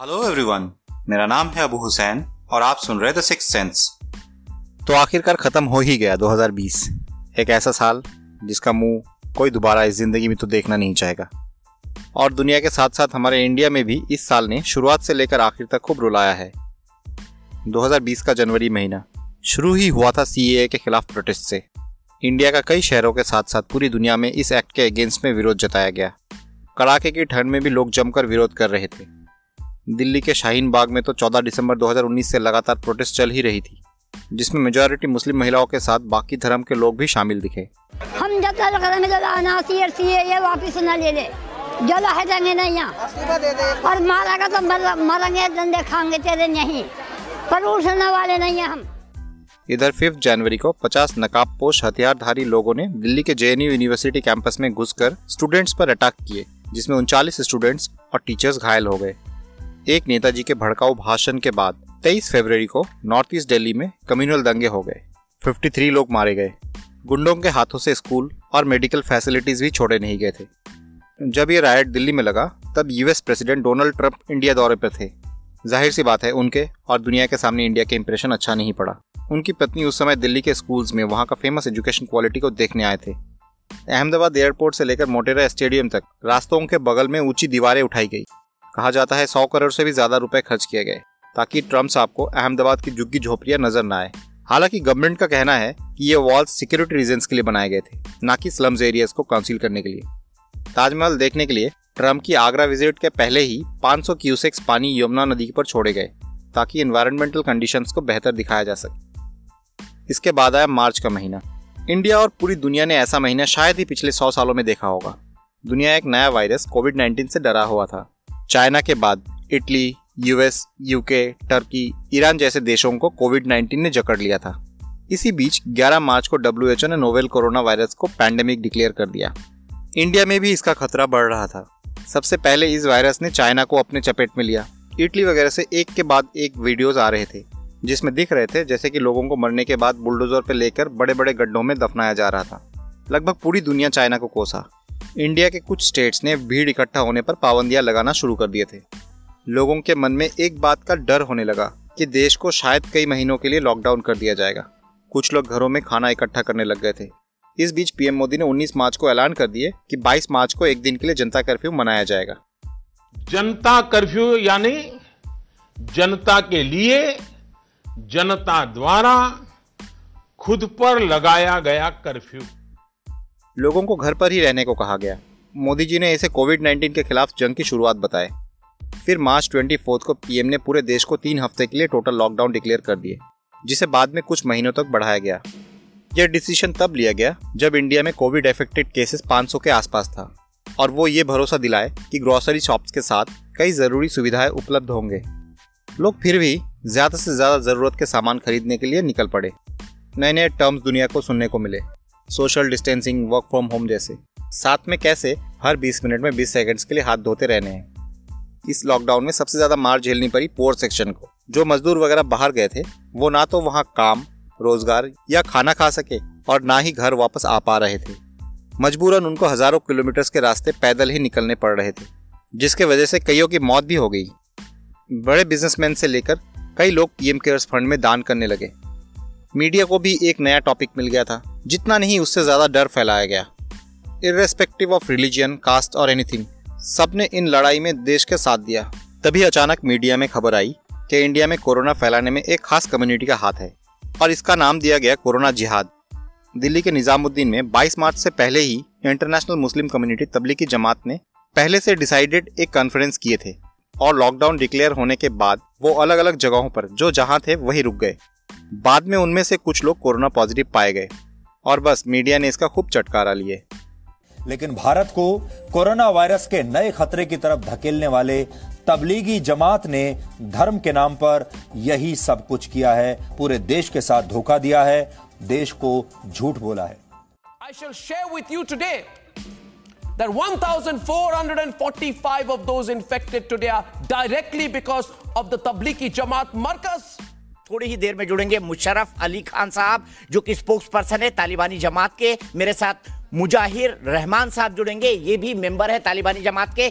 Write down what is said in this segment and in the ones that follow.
Hello everyone मेरा नाम है अबू हुसैन और आप सुन रहे द सिक्स सेंस तो आखिरकार खत्म हो ही गया 2020 एक ऐसा साल जिसका मुँह कोई दोबारा इस ज़िंदगी में तो देखना नहीं चाहेगा। और दुनिया के साथ साथ हमारे इंडिया में भी इस साल ने शुरुआत से लेकर आखिर तक खूब रुलाया है। 2020 का जनवरी महीना शुरू ही हुआ था सीए के खिलाफ प्रोटेस्ट से। इंडिया का कई शहरों के साथ साथ पूरी दुनिया में इस एक्ट के अगेंस्ट में विरोध जताया गया। कड़ाके की ठंड में भी लोग जमकर विरोध कर रहे थे। दिल्ली के शाहीन बाग में तो 14 दिसंबर 2019 से लगातार प्रोटेस्ट चल ही रही थी जिसमें मेजोरिटी मुस्लिम महिलाओं के साथ बाकी धर्म के लोग भी शामिल दिखे। हम जब तक ये वापिस न ले ले। जला है जाएँगे नहीं यहाँ। और मारेगा तो मरेंगे दंडे खाएँगे तेरे नहीं। पर उठने वाले नहीं है हम। इधर फिफ्थ जनवरी को 50 नकाबपोश हथियारधारी लोगों ने दिल्ली के जे यूनिवर्सिटी कैंपस में घुसकर स्टूडेंट्स पर अटैक किए जिसमें उनचालीस स्टूडेंट्स और टीचर्स घायल हो गए। एक नेताजी के भड़काऊ भाषण के बाद 23 फरवरी को नॉर्थ ईस्ट दिल्ली में कम्युनल दंगे हो गए। 53 लोग मारे गए। गुंडों के हाथों से स्कूल और मेडिकल फैसिलिटीज़ भी छोड़े नहीं गए थे। जब ये रायट दिल्ली में लगा, तब US president Donald Trump India दौरे पर थे। ज़ाहिर सी बात है, उनके और दुनिया के सामने इंडिया के इंप्रेशन अच्छा नहीं पड़ा। उनकी पत्नी उस समय दिल्ली के स्कूल्स में वहाँ का फ़ेमस एजुकेशन क्वालिटी को देखने आए थे। अहमदाबाद एयरपोर्ट से लेकर मोटेरा स्टेडियम तक रास्तों के बगल में ऊँची दीवारें उठाई गई। कहा जाता है, सौ करोड़ से भी ज़्यादा रुपए खर्च किए गए, ताकि ट्रंप साहब को अहमदाबाद की झुग्गी झोपड़ियाँ नज़र न आए। हालाँकि गवर्नमेंट का कहना है कि ये वॉल्स सिक्योरिटी रीजन के लिए बनाए गए थे, न कि स्लम्स एरियाज़ को काउंसिल करने के लिए। ताजमहल देखने के लिए ट्रंप की आगरा विज़िट के पहले ही 500 क्यूसेक्स पानी यमुना नदी पर छोड़े गए, ताकि इन्वायरमेंटल कंडीशंस को बेहतर दिखाया जा सके। इसके बाद आया मार्च का महीना। इंडिया और पूरी दुनिया ने ऐसा महीना शायद ही पिछले सौ सालों में देखा होगा। दुनिया एक नया वायरस कोविड 19 से डरा हुआ था। चाइना के बाद Italy, US, UK, Turkey, Iran जैसे देशों को कोविड 19 ने जकड़ लिया था। इसी बीच 11 मार्च को डब्ल्यू ने नोवेल कोरोना वायरस को पैंडेमिक डिक्लेयर कर दिया। इंडिया में भी इसका खतरा बढ़ रहा था। सबसे पहले इस वायरस ने चाइना को अपने चपेट में लिया। इटली वगैरह से एक के बाद एक वीडियोस आ रहे थे, जिसमें दिख रहे थे जैसे कि लोगों को मरने के बाद बुलडोजर पर लेकर बड़े बड़े गड्ढों में दफनाया जा रहा था। लगभग पूरी दुनिया चाइना को कोसा। इंडिया के कुछ स्टेट्स ने भीड़ इकट्ठा होने पर पाबंदियाँ लगाना शुरू कर दिए थे। लोगों के मन में एक बात का डर होने लगा कि देश को शायद कई महीनों के लिए लॉकडाउन कर दिया जाएगा। कुछ लोग घरों में खाना इकट्ठा करने लग गए थे। इस बीच पीएम मोदी ने 19 मार्च को ऐलान कर दिए कि 22 मार्च को एक दिन के लिए जनता कर्फ्यू मनाया जाएगा। जनता कर्फ्यू यानी जनता के लिए जनता द्वारा खुद पर लगाया गया कर्फ्यू। लोगों को घर पर ही रहने को कहा गया। मोदी जी ने इसे कोविड 19 के खिलाफ जंग की शुरुआत बताए फिर मार्च ट्वेंटी को पीएम ने पूरे देश को तीन हफ़्ते के लिए टोटल लॉकडाउन डिक्लेयर कर दिए, जिसे बाद में कुछ महीनों तक बढ़ाया गया। यह डिसीज़न तब लिया गया जब इंडिया में कोविड एफेक्टेड केसेस 500 के आसपास था, और वो ये भरोसा दिलाए कि ग्रोसरी शॉप्स के साथ कई ज़रूरी सुविधाएँ उपलब्ध होंगे। लोग फिर भी ज़्यादा से ज़्यादा ज़रूरत के सामान खरीदने के लिए निकल पड़े। नए नए टर्म्स दुनिया को सुनने को मिले। Social distancing work from home जैसे। साथ में कैसे? हर 20 मिनट में 20 सेकंड्स के लिए हाथ धोते रहने हैं। इस लॉकडाउन में सबसे ज़्यादा मार झेलनी पड़ी पोर सेक्शन को। जो मजदूर वगैरह बाहर गए थे, वो ना तो वहाँ काम, रोज़गार या खाना खा सके और ना ही घर वापस आ पा रहे थे। मजबूरन उनको हज़ारों किलोमीटर के रास्ते पैदल ही निकलने पड़ रहे थे, जिसके वजह से कईयों की मौत भी हो गई। बड़े बिजनेसमैन से लेकर कई लोग पीएम केयर्स फंड में दान करने लगे। मीडिया को भी एक नया टॉपिक मिल गया था, जितना नहीं उससे ज़्यादा डर फैलाया गया। इरेस्पेक्टिव ऑफ़ रिलीजियन कास्ट और एनीथिंग सबने इन लड़ाई में देश के साथ दिया। तभी अचानक मीडिया में खबर आई कि इंडिया में कोरोना फैलाने में एक खास कम्युनिटी का हाथ है, और इसका नाम दिया गया कोरोना जिहाद। दिल्ली के निजामुद्दीन में 22 मार्च से पहले ही international Muslim community Tablighi Jamaat ने पहले से डिसाइडेड एक कॉन्फ्रेंस किए थे, और लॉकडाउन डिक्लेयर होने के बाद वो अलग अलग जगहों पर, जो जहाँ थे, वही रुक गए। बाद में उनमें से कुछ लोग कोरोना पॉजिटिव पाए गए। और बस मीडिया ने इसका खूब चटकारा लिए। लेकिन भारत को कोरोना वायरस के नए खतरे की तरफ़ धकेलने वाले तबलीगी जमात ने धर्म के नाम पर यही सब कुछ किया है। पूरे देश के साथ धोखा दिया है। देश को झूठ बोला है। I shall share with you today that 1445 of those infected today are directly because of the Tablighi Jamaat Markaz. थोड़ी ही देर में जुड़ेंगे मुशरफ अली खान साहब जो कि स्पोक्स पर्सन है तालिबानी जमात के। मेरे साथ मुजाहिर रहमान साहब जुड़ेंगे ये भी मेंबर है तालिबानी जमात के।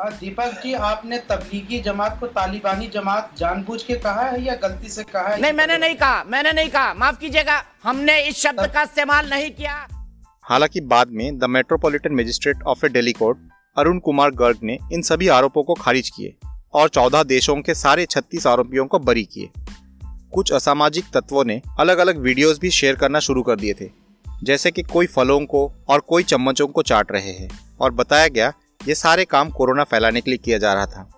दीपक जी आपने तबलीगी जमात को तालिबानी जमात जानबूझ के कहा है या गलती से कहा है? नहीं मैंने नहीं कहा मैंने नहीं कहा। माफ़ कीजिएगा हमने इस शब्द का इस्तेमाल नहीं किया। हालाँकि बाद में the metropolitan magistrate of a Delhi court Arun Kumar Garg ने इन सभी आरोपों को खारिज किए और 14 देशों के सारे 36 आरोपियों को बरी किए। कुछ असामाजिक तत्वों ने अलग अलग वीडियोस भी शेयर करना शुरू कर दिए थे, जैसे कि कोई फलों को और कोई चम्मचों को चाट रहे हैं। और बताया गया, ये सारे काम कोरोना फैलाने के लिए किया जा रहा था।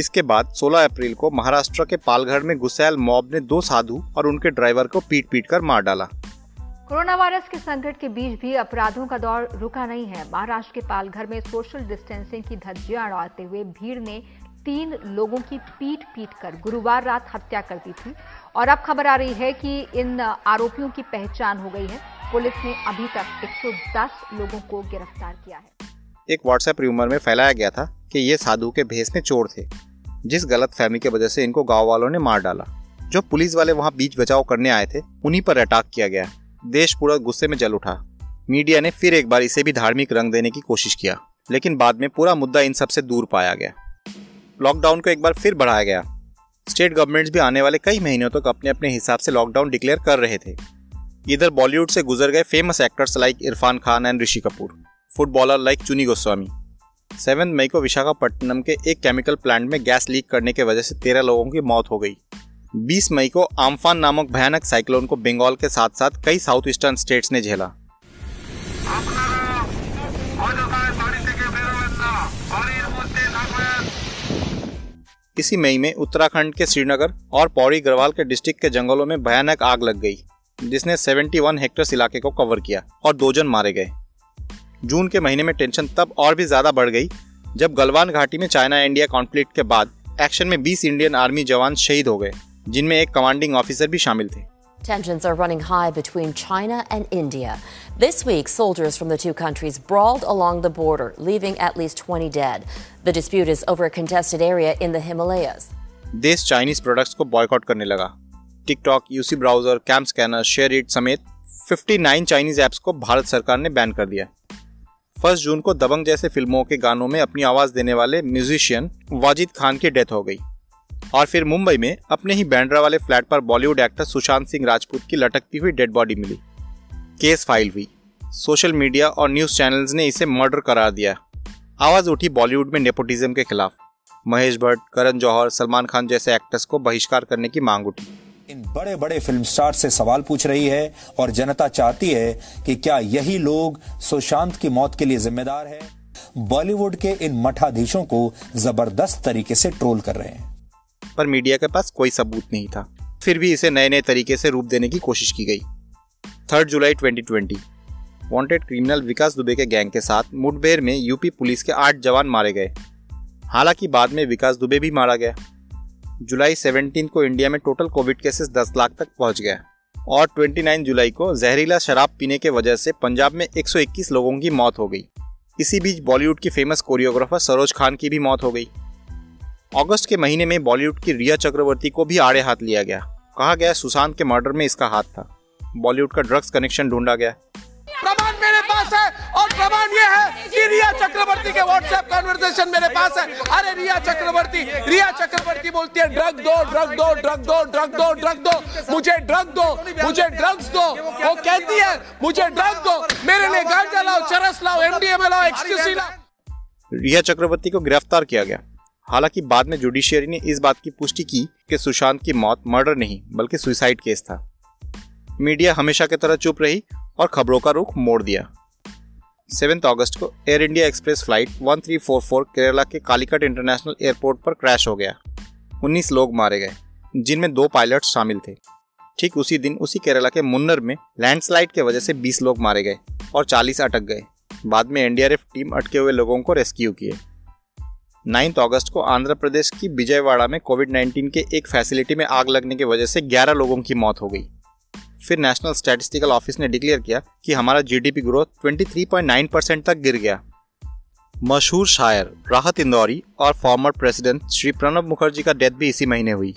इसके बाद 16 अप्रैल को महाराष्ट्र के पालघर में गुस्सैल मॉब ने दो साधु और उनके ड्राइवर को पीट पीट कर मार डाला। कोरोना वायरस के संकट के बीच भी अपराधों का दौर रुका नहीं है। महाराष्ट्र के पालघर में सोशल डिस्टेंसिंग की धज्जियाँ उड़ाते हुए भीड़ ने तीन लोगों की पीट पीट कर गुरुवार रात हत्या कर दी थी। और अब खबर आ रही है कि इन आरोपियों की पहचान हो गई है। पुलिस ने अभी तक 110 लोगों को गिरफ़्तार किया है। एक व्हाट्सएप रूमर में फैलाया गया था कि ये साधु के भेस में चोर थे, जिस गलत फहमी की वजह से इनको गाँव वालों ने मार डाला। जो पुलिस वाले वहाँ बीच बचाव करने आए थे, उन्हीं पर अटैक किया गया। देश पूरा गुस्से में जल उठा। मीडिया ने फिर एक बार इसे भी धार्मिक रंग देने की कोशिश किया, लेकिन बाद में पूरा मुद्दा इन सब सबसे दूर पाया गया। लॉकडाउन को एक बार फिर बढ़ाया गया। स्टेट गवर्नमेंट्स भी आने वाले कई महीनों तक अपने अपने हिसाब से लॉकडाउन डिक्लेयर कर रहे थे। इधर बॉलीवुड से गुजर गए famous actors like Irrfan Khan and Rishi Kapoor footballer like Chuni Goswami. Seven मई को विशाखापट्टनम के एक केमिकल प्लांट में गैस लीक करने की वजह से तेरह लोगों की मौत हो गई। 20 मई को आम्फान नामक भयानक साइक्लोन को बंगाल के साथ साथ कई साउथ ईस्टर्न स्टेट्स ने झेला। इसी मई में उत्तराखंड के श्रीनगर और पौड़ी गढ़वाल के डिस्ट्रिक्ट के जंगलों में भयानक आग लग गई, जिसने 71 हेक्टेयर इलाके को कवर किया और दो जन मारे गए। जून के महीने में टेंशन तब और भी ज़्यादा बढ़ गई, जब गलवान घाटी में चाइना इंडिया कॉन्फ्लिक्ट के बाद एक्शन में 20 इंडियन आर्मी जवान शहीद हो गए, जिनमें एक कमांडिंग ऑफिसर भी शामिल थे। Tensions are running high between China and India. This week, soldiers from the two countries brawled along the border, leaving at least 20 dead. The dispute is over a contested area in the Himalayas. देश Chinese products को boycott करने लगा TikTok UC browser CamScanner SHAREit समेत 59 Chinese apps को भारत सरकार ने ban कर दिया फर्स्ट जून को दबंग जैसे फिल्मों के गानों में अपनी आवाज देने वाले म्यूजिशियन वाजिद खान की डेथ हो गई और फिर मुंबई में अपने ही बैंड्रा वाले फ्लैट पर बॉलीवुड एक्टर सुशांत सिंह राजपूत की लटकती हुई डेड बॉडी मिली। केस फ़ाइल हुई। सोशल मीडिया और न्यूज़ चैनल्स ने इसे मर्डर करार दिया। आवाज़ उठी बॉलीवुड में नेपोटिज्म के खिलाफ। महेश भट्ट, करण जौहर, सलमान खान जैसे एक्टर्स को बहिष्कार करने की मांग उठी। इन बड़े बड़े फ़िल्म स्टार से सवाल पूछ रही है और जनता चाहती है कि क्या यही लोग सुशांत की मौत के लिए जिम्मेदार है? बॉलीवुड के इन मठाधीशों को ज़बरदस्त तरीके से ट्रोल कर रहे हैं। पर मीडिया के पास कोई सबूत नहीं था। फिर भी इसे नए नए तरीके से रूप देने की कोशिश की गई। थर्ड जुलाई 2020 वांटेड क्रिमिनल विकास दुबे के गैंग के साथ मुठभेड़ में यूपी पुलिस के आठ जवान मारे गए। हालाँकि बाद में विकास दुबे भी मारा गया। जुलाई 17 को इंडिया में टोटल कोविड केसेस 10 लाख तक पहुँच गया और 29 जुलाई को जहरीला शराब पीने के वजह से पंजाब में 121 लोगों की मौत हो गई। इसी बीच बॉलीवुड की फ़ेमस कोरियोग्राफर सरोज खान की भी मौत हो गई। अगस्त के महीने में बॉलीवुड की रिया चक्रवर्ती को भी आड़े हाथ लिया गया। कहा गया सुशांत के मर्डर में इसका हाथ था। बॉलीवुड का ड्रग्स कनेक्शन ढूंढा गया। प्रमाण मेरे पास है और प्रमाण ये है कि रिया चक्रवर्ती के व्हाट्सएप कन्वर्सेशन मेरे पास है। अरे रिया चक्रवर्ती रिया चक्रवर्ती बोलती है ड्रग दो ड्रग दो ड्रग दो ड्रग दो ड्रग दो मुझे ड्रग दो मुझे ड्रग्स दो। वो कहती है मुझे ड्रग दो मेरे लिए गांजा लाओ चरस लाओ एमडीएमए लाओ एक्सक्यूसी लाओ। रिया चक्रवर्ती को गिरफ़्तार किया गया। हालाँकि बाद में जुडिशियरी ने इस बात की पुष्टि की कि सुशांत की मौत मर्डर नहीं, बल्कि सुसाइड केस था। मीडिया हमेशा की तरह चुप रही और खबरों का रुख मोड़ दिया। सेवेंथ अगस्त को Air India Express flight 1344 Kerala के कालीकट इंटरनेशनल एयरपोर्ट पर क्रैश हो गया। 19 लोग मारे गए, जिनमें दो पायलट शामिल थे। ठीक उसी दिन उसी केरला के मुन्नर में लैंडस्लाइड के वजह से 20 लोग मारे गए और 40 अटक गए। बाद में एनडीआरएफ टीम अटके हुए लोगों को रेस्क्यू किए। नाइन्थ अगस्त को आंध्र प्रदेश की विजयवाड़ा में कोविड 19 के एक फैसिलिटी में आग लगने की वजह से 11 लोगों की मौत हो गई। फिर नेशनल स्टैटिस्टिकल ऑफ़िस ने डिक्लेयर किया कि हमारा जीडीपी ग्रोथ 23.9 परसेंट तक गिर गया। मशहूर शायर, राहत इंदौरी और फॉर्मर प्रेसिडेंट श्री प्रणब मुखर्जी का डेथ भी इसी महीने हुई।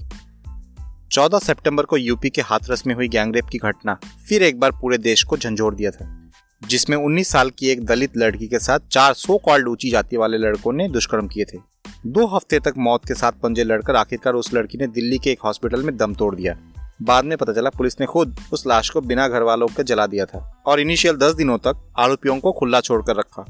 14 सितंबर को यूपी के हाथरस में हुई गैंगरेप की घटना, फिर एक बार पूरे देश को झंझोर दिया था। जिसमें 19 साल की एक दलित लड़की के साथ चार सो कॉल्ड ऊँची जाति वाले लड़कों ने दुष्कर्म किए थे। दो हफ़्ते तक मौत के साथ पंजे लड़कर आखिरकार उस लड़की ने दिल्ली के एक हॉस्पिटल में दम तोड़ दिया। बाद में पता चला पुलिस ने खुद उस लाश को बिना घर वालों के जला दिया था और इनिशियल दस दिनों तक आरोपियों को खुला छोड़कर रखा।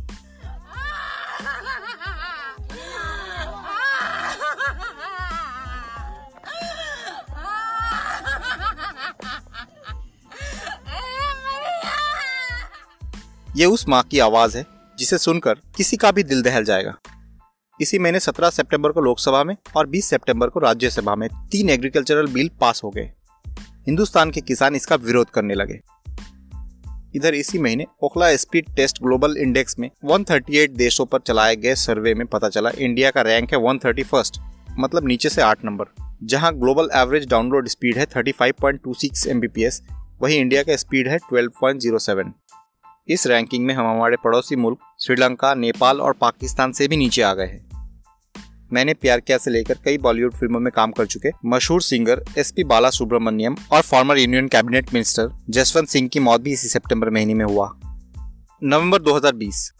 ये उस माँ की आवाज़ है, जिसे सुनकर किसी का भी दिल दहल जाएगा। इसी महीने 17 सितंबर को लोकसभा में और 20 सितंबर को राज्यसभा में तीन एग्रीकल्चरल बिल पास हो गए। हिंदुस्तान के किसान इसका विरोध करने लगे। इधर इसी महीने Ookla speed test global index में 138 देशों पर चलाए गए सर्वे में पता चला, इंडिया का रैंक है 131 मतलब नीचे से आठ नंबर, जहाँ ग्लोबल एवरेज डाउनलोड स्पीड है 35.26 एमबीपीएस, वहीं इंडिया का स्पीड है 12.07 इस रैंकिंग में हम हमारे पड़ोसी मुल्क, श्रीलंका, नेपाल और पाकिस्तान से भी नीचे आ गए हैं। मैंने प्यार किया से लेकर कई बॉलीवुड फ़िल्मों में काम कर चुके मशहूर सिंगर एस पी बाला सुब्रमण्यम और former union cabinet minister Jaswant Singh की मौत भी इसी सितंबर महीने में हुआ। नवंबर 2020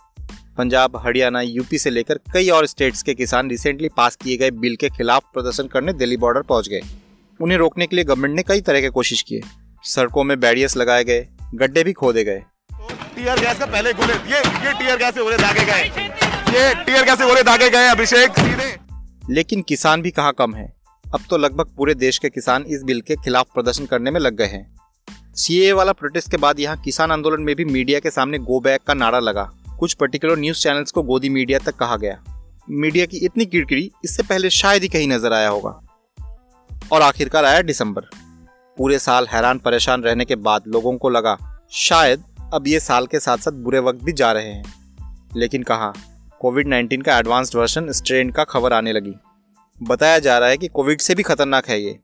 पंजाब, हरियाणा, यूपी से लेकर कई और स्टेट्स के किसान रिसेंटली पास किए गए बिल के खिलाफ प्रदर्शन करने दिल्ली बॉर्डर पहुँच गए। उन्हें रोकने के लिए गवर्नमेंट ने कई तरह के कोशिश किए। सड़कों में बैरियर्स लगाए गए, गड्ढे भी खोदे गए। टीयर गैस का पहले गोले ये ये टीयर गैस से गोले दागे गए। ये टीयर गैस से गोले दागे गए अभिषेक सीधे। लेकिन किसान भी कहाँ कम है? अब तो लगभग पूरे देश के किसान इस बिल के खिलाफ प्रदर्शन करने में लग गए हैं। सीए वाला प्रोटेस्ट के बाद यहाँ किसान आंदोलन में भी मीडिया के सामने गो बैक का नारा लगा। कुछ पर्टिकुलर न्यूज़ चैनल्स को गोदी मीडिया तक कहा गया। मीडिया की इतनी किड़किड़ी इससे पहले शायद ही कहीं नज़र आया होगा। और आखिरकार आया दिसंबर। पूरे साल हैरान परेशान रहने के बाद लोगों को लगा शायद अब ये साल के साथ साथ बुरे वक्त भी जा रहे हैं। लेकिन कहा? कोविड 19 का एडवांस्ड वर्जन स्ट्रेन का खबर आने लगी। बताया जा रहा है कि कोविड से भी खतरनाक है ये।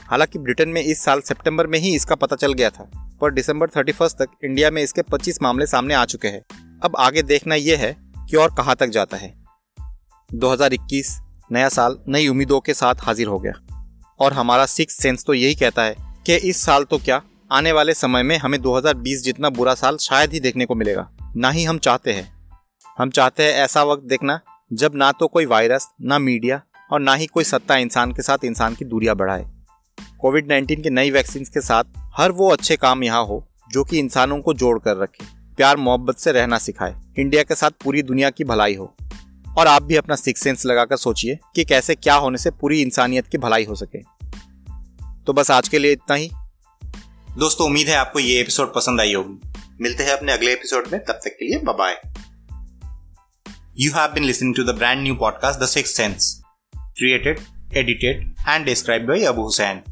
हालाँकि ब्रिटेन में इस साल सितंबर में ही इसका पता चल गया था, पर दिसंबर 31 तक इंडिया में इसके 25 मामले सामने आ चुके हैं। अब आगे देखना यह है कि और कहाँ तक जाता है। 2021 नया साल, नई उम्मीदों के साथ हाजिर हो गया। और हमारा सिक्स सेंस तो यही कहता है कि इस साल तो क्या आने वाले समय में हमें 2020 जितना बुरा साल शायद ही देखने को मिलेगा। ना ही हम चाहते हैं। हम चाहते हैं ऐसा वक्त देखना, जब ना तो कोई वायरस, ना मीडिया और ना ही कोई सत्ता इंसान के साथ इंसान की दूरियाँ बढ़ाए। कोविड 19 के नई वैक्सीन के साथ हर वो अच्छे काम यहाँ हो, जो कि इंसानों को जोड़ कर रखे, प्यार, मोहब्बत से रहना सिखाए, इंडिया के साथ पूरी दुनिया की भलाई हो। और आप भी अपना सिक्स सेंस लगाकर सोचिए कि कैसे क्या होने से पूरी इंसानियत की भलाई हो सके। तो बस आज के लिए इतना ही। दोस्तों, उम्मीद है आपको ये एपिसोड पसंद आई होगी। मिलते हैं अपने अगले एपिसोड में। तब तक के लिए bye you have been listening to the brand new podcast the six sense created edited and describe by Abu Hussain.